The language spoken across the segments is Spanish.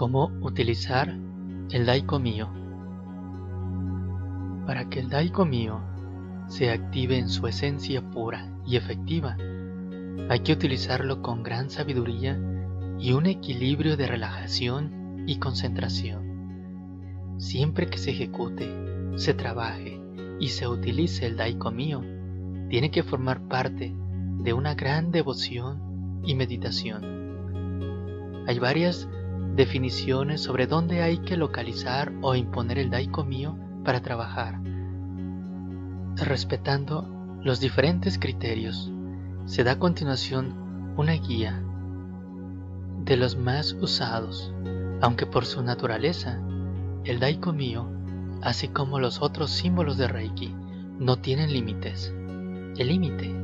Cómo utilizar el Daiko Mio. Para que el Daiko Mio se active en su esencia pura y efectiva, hay que utilizarlo con gran sabiduría y un equilibrio de relajación y concentración. Siempre que se ejecute, se trabaje y se utilice el Daiko Mio, tiene que formar parte de una gran devoción y meditación. Hay varias definiciones sobre dónde hay que localizar o imponer el Daiko Mio para trabajar. Respetando los diferentes criterios, se da a continuación una guía de los más usados, aunque por su naturaleza, el Daiko Mio, así como los otros símbolos de Reiki, no tienen límites. El límite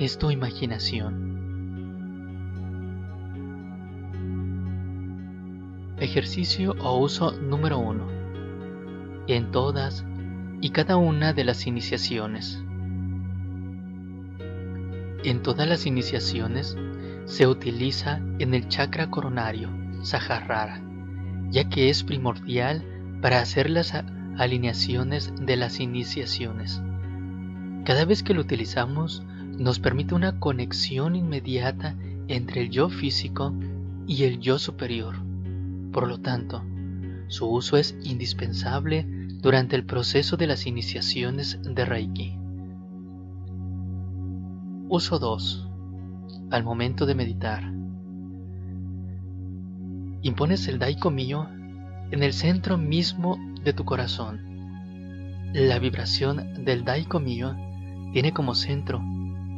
es tu imaginación. Ejercicio o uso número 1. En todas y cada una de las iniciaciones. En todas las iniciaciones se utiliza en el chakra coronario, Sahasrara, ya que es primordial para hacer las alineaciones de las iniciaciones. Cada vez que lo utilizamos, nos permite una conexión inmediata entre el yo físico y el yo superior. Por lo tanto, su uso es indispensable durante el proceso de las iniciaciones de Reiki. Uso 2. Al momento de meditar. Impones el Daiko Mio en el centro mismo de tu corazón. La vibración del Daiko Mio tiene como centro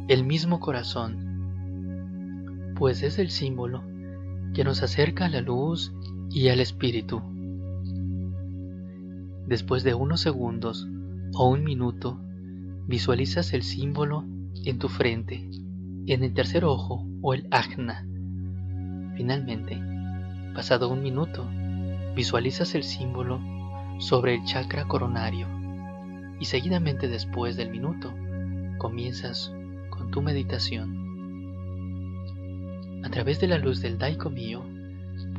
el mismo corazón, pues es el símbolo que nos acerca a la luz y al espíritu. Después de unos segundos o un minuto, visualizas el símbolo en tu frente, en el tercer ojo o el ajna. Finalmente, pasado un minuto, visualizas el símbolo sobre el chakra coronario y seguidamente después del minuto comienzas tu meditación. A través de la luz del Daiko Mio,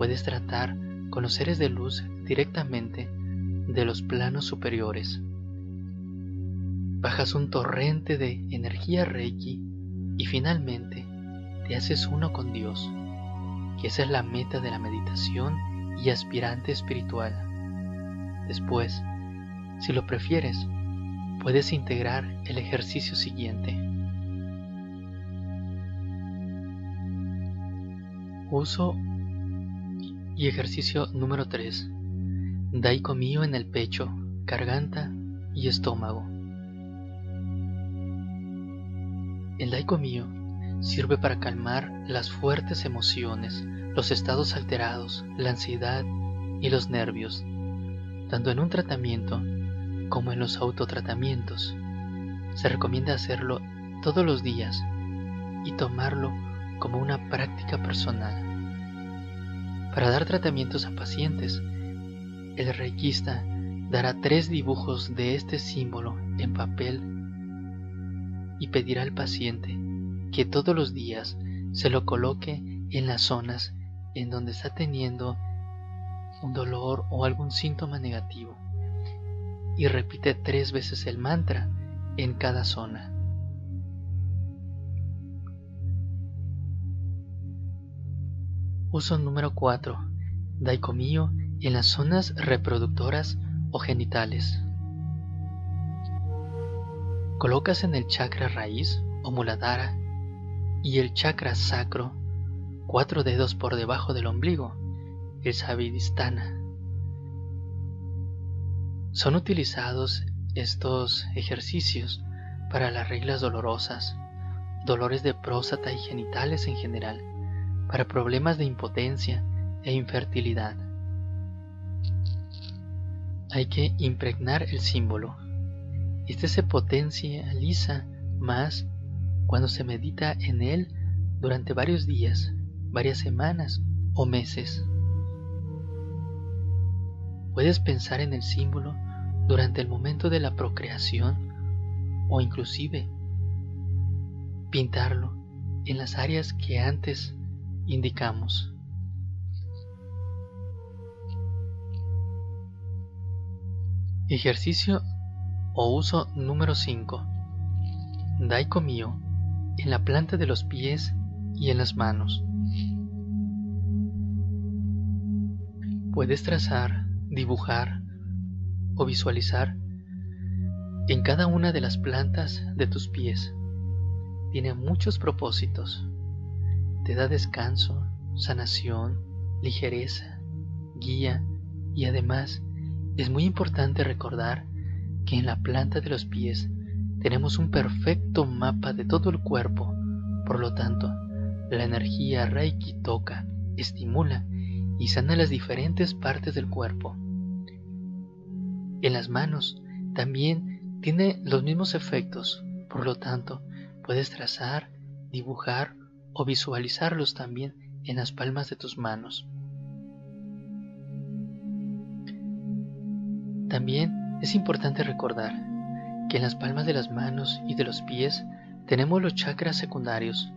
puedes tratar con los seres de luz directamente de los planos superiores. Bajas un torrente de energía Reiki y finalmente te haces uno con Dios, que esa es la meta de la meditación y aspirante espiritual. Después, si lo prefieres, puedes integrar el ejercicio siguiente. Uso y ejercicio número 3. Daiko Mio en el pecho, garganta y estómago. El Daiko Mio sirve para calmar las fuertes emociones, los estados alterados, la ansiedad y los nervios, tanto en un tratamiento como en los autotratamientos. Se recomienda hacerlo todos los días y tomarlo como una práctica personal. Para dar tratamientos a pacientes, el reikista dará tres dibujos de este símbolo en papel y pedirá al paciente que todos los días se lo coloque en las zonas en donde está teniendo un dolor o algún síntoma negativo y repite tres veces el mantra en cada zona. Uso número 4. Daikomio en las zonas reproductoras o genitales. Colocas en el chakra raíz o muladhara y el chakra sacro cuatro dedos por debajo del ombligo, el sabidistana. Son utilizados estos ejercicios para las reglas dolorosas, dolores de próstata y genitales en general para problemas de impotencia e infertilidad. Hay que impregnar el símbolo. Este se potencializa más cuando se medita en él durante varios días, varias semanas o meses. Puedes pensar en el símbolo durante el momento de la procreación o inclusive pintarlo en las áreas que antes indicamos. Ejercicio o uso número 5. Daiko mío en la planta de los pies y en las manos. Puedes trazar, dibujar o visualizar en cada una de las plantas de tus pies. Tiene muchos propósitos. Te da descanso, sanación, ligereza, guía. Y además es muy importante recordar que en la planta de los pies tenemos un perfecto mapa de todo el cuerpo, por lo tanto, la energía Reiki toca, estimula y sana las diferentes partes del cuerpo. En las manos también tiene los mismos efectos, por lo tanto, puedes trazar, dibujar o visualizarlos también en las palmas de tus manos. También es importante recordar que en las palmas de las manos y de los pies tenemos los chakras secundarios,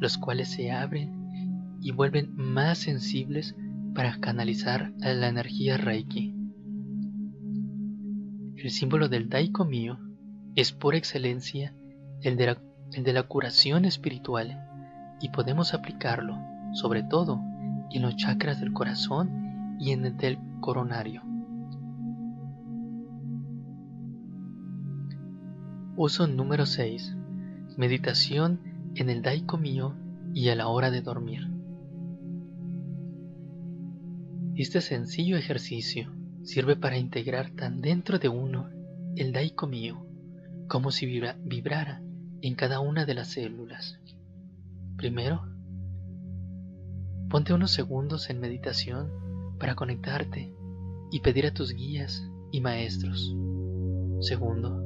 los cuales se abren y vuelven más sensibles para canalizar la energía Reiki. El símbolo del Daiko mío es por excelencia el de, la, el de la curación espiritual y podemos aplicarlo sobre todo en los chakras del corazón y en el del coronario. Uso número 6. Meditación en el Daiko mío y a la hora de dormir. Este sencillo ejercicio sirve para integrar tan dentro de uno el Daiko mío como si vibrara en cada una de las células. Primero, ponte unos segundos en meditación para conectarte y pedir a tus guías y maestros. Segundo,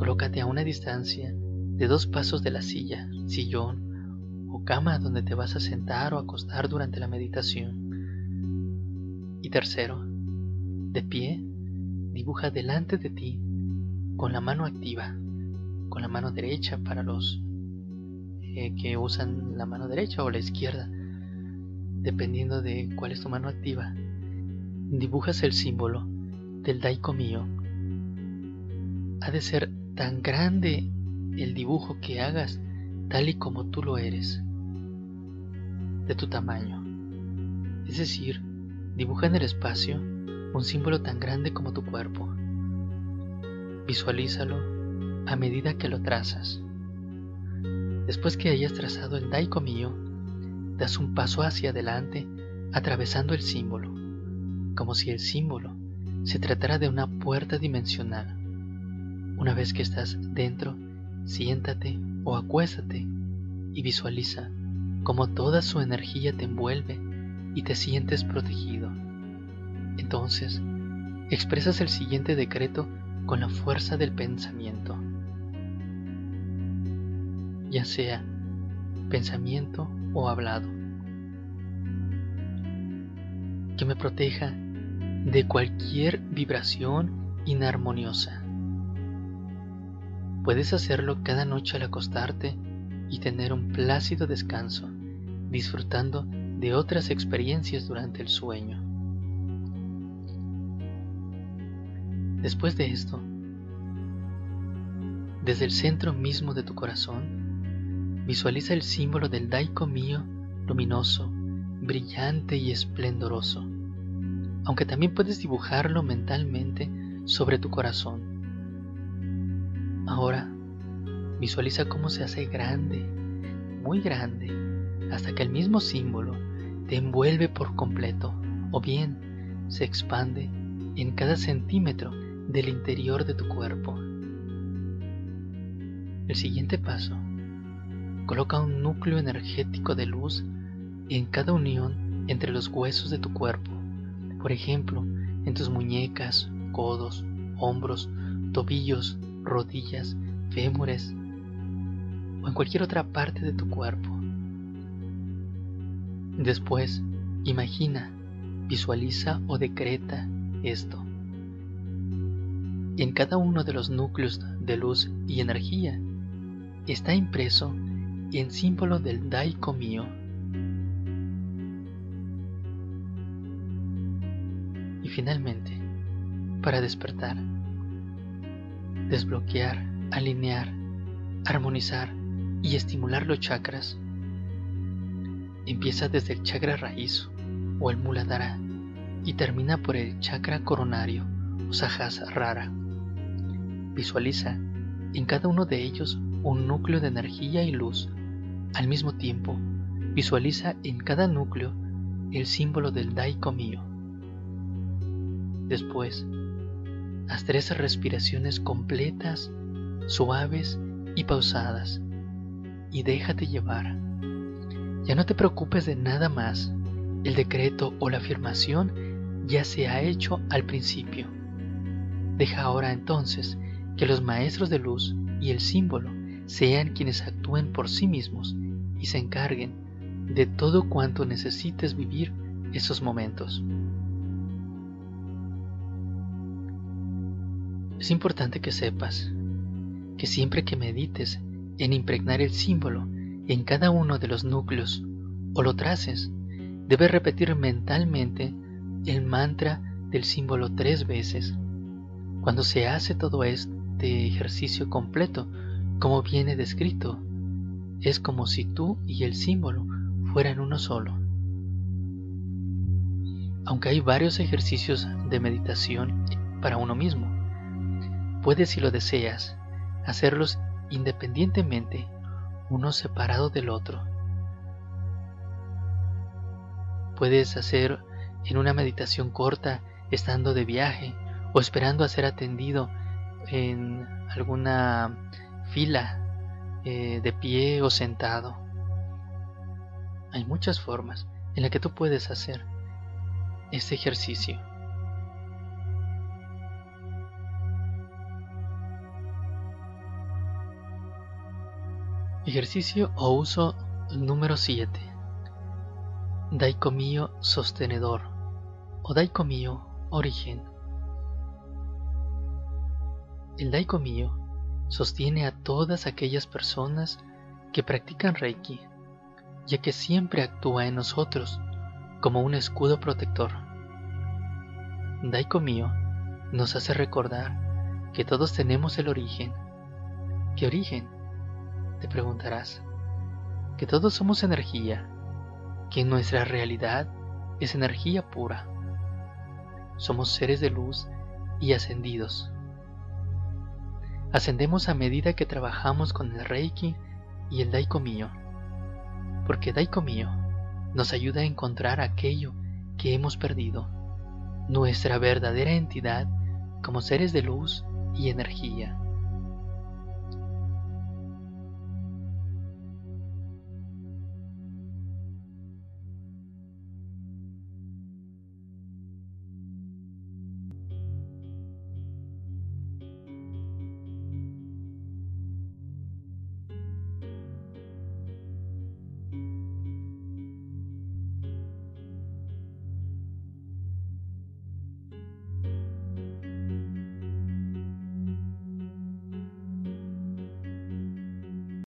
Colócate a una distancia de dos pasos de la silla, sillón o cama donde te vas a sentar o acostar durante la meditación. Y tercero, de pie, dibuja delante de ti con la mano activa, con la mano derecha para los eh, que usan la mano derecha o la izquierda, dependiendo de cuál es tu mano activa. Dibujas el símbolo del Daiko mío. Ha de ser tan grande el dibujo que hagas tal y como tú lo eres, de tu tamaño. Es decir, dibuja en el espacio un símbolo tan grande como tu cuerpo. Visualízalo a medida que lo trazas. Después que hayas trazado el Daiko mío, das un paso hacia adelante atravesando el símbolo, como si el símbolo se tratara de una puerta dimensional. Una vez que estás dentro, siéntate o acuéstate y visualiza cómo toda su energía te envuelve y te sientes protegido. Entonces, expresas el siguiente decreto con la fuerza del pensamiento, ya sea pensamiento o hablado, que me proteja de cualquier vibración inarmoniosa Puedes hacerlo cada noche al acostarte y tener un plácido descanso, disfrutando de otras experiencias durante el sueño. Después de esto, desde el centro mismo de tu corazón, visualiza el símbolo del Daiko mío luminoso, brillante y esplendoroso, aunque también puedes dibujarlo mentalmente sobre tu corazón. Ahora visualiza cómo se hace grande, muy grande, hasta que el mismo símbolo te envuelve por completo o bien se expande en cada centímetro del interior de tu cuerpo. El siguiente paso, coloca un núcleo energético de luz en cada unión entre los huesos de tu cuerpo, por ejemplo, en tus muñecas, codos, hombros, tobillos, rodillas, fémures o en cualquier otra parte de tu cuerpo. Después, imagina, visualiza o decreta esto. En cada uno de los núcleos de luz y energía está impreso en símbolo del Daiko mío. Y finalmente, para despertar, desbloquear, alinear, armonizar y estimular los chakras. Empieza desde el chakra raíz o el muladhara y termina por el chakra coronario o rara. Visualiza en cada uno de ellos un núcleo de energía y luz. Al mismo tiempo, visualiza en cada núcleo el símbolo del Daiko mío. Después, haz tres respiraciones completas, suaves y pausadas, y déjate llevar. Ya no te preocupes de nada más. El decreto o la afirmación ya se ha hecho al principio. Deja ahora entonces que los maestros de luz y el símbolo sean quienes actúen por sí mismos y se encarguen de todo cuanto necesites vivir esos momentos. Es importante que sepas que siempre que medites en impregnar el símbolo en cada uno de los núcleos o lo traces, debes repetir mentalmente el mantra del símbolo tres veces. Cuando se hace todo este ejercicio completo, como viene descrito, es como si tú y el símbolo fueran uno solo. Aunque hay varios ejercicios de meditación para uno mismo, puedes si lo deseas hacerlos independientemente, uno separado del otro. Puedes hacer en una meditación corta estando de viaje o esperando a ser atendido en alguna fila eh, de pie o sentado. Hay muchas formas en las que tú puedes hacer este ejercicio. Ejercicio o uso número 7. Daikomio sostenedor o Daikomio origen. El Daikomio sostiene a todas aquellas personas que practican Reiki ya que siempre actúa en nosotros como un escudo protector. Daiko mío nos hace recordar que todos tenemos el origen. ¿Qué origen? Te preguntarás. Que todos somos energía, que nuestra realidad es energía pura. Somos seres de luz y ascendidos. Ascendemos a medida que trabajamos con el Reiki y el Daiko porque Daiko nos ayuda a encontrar aquello que hemos perdido, nuestra verdadera entidad como seres de luz y energía.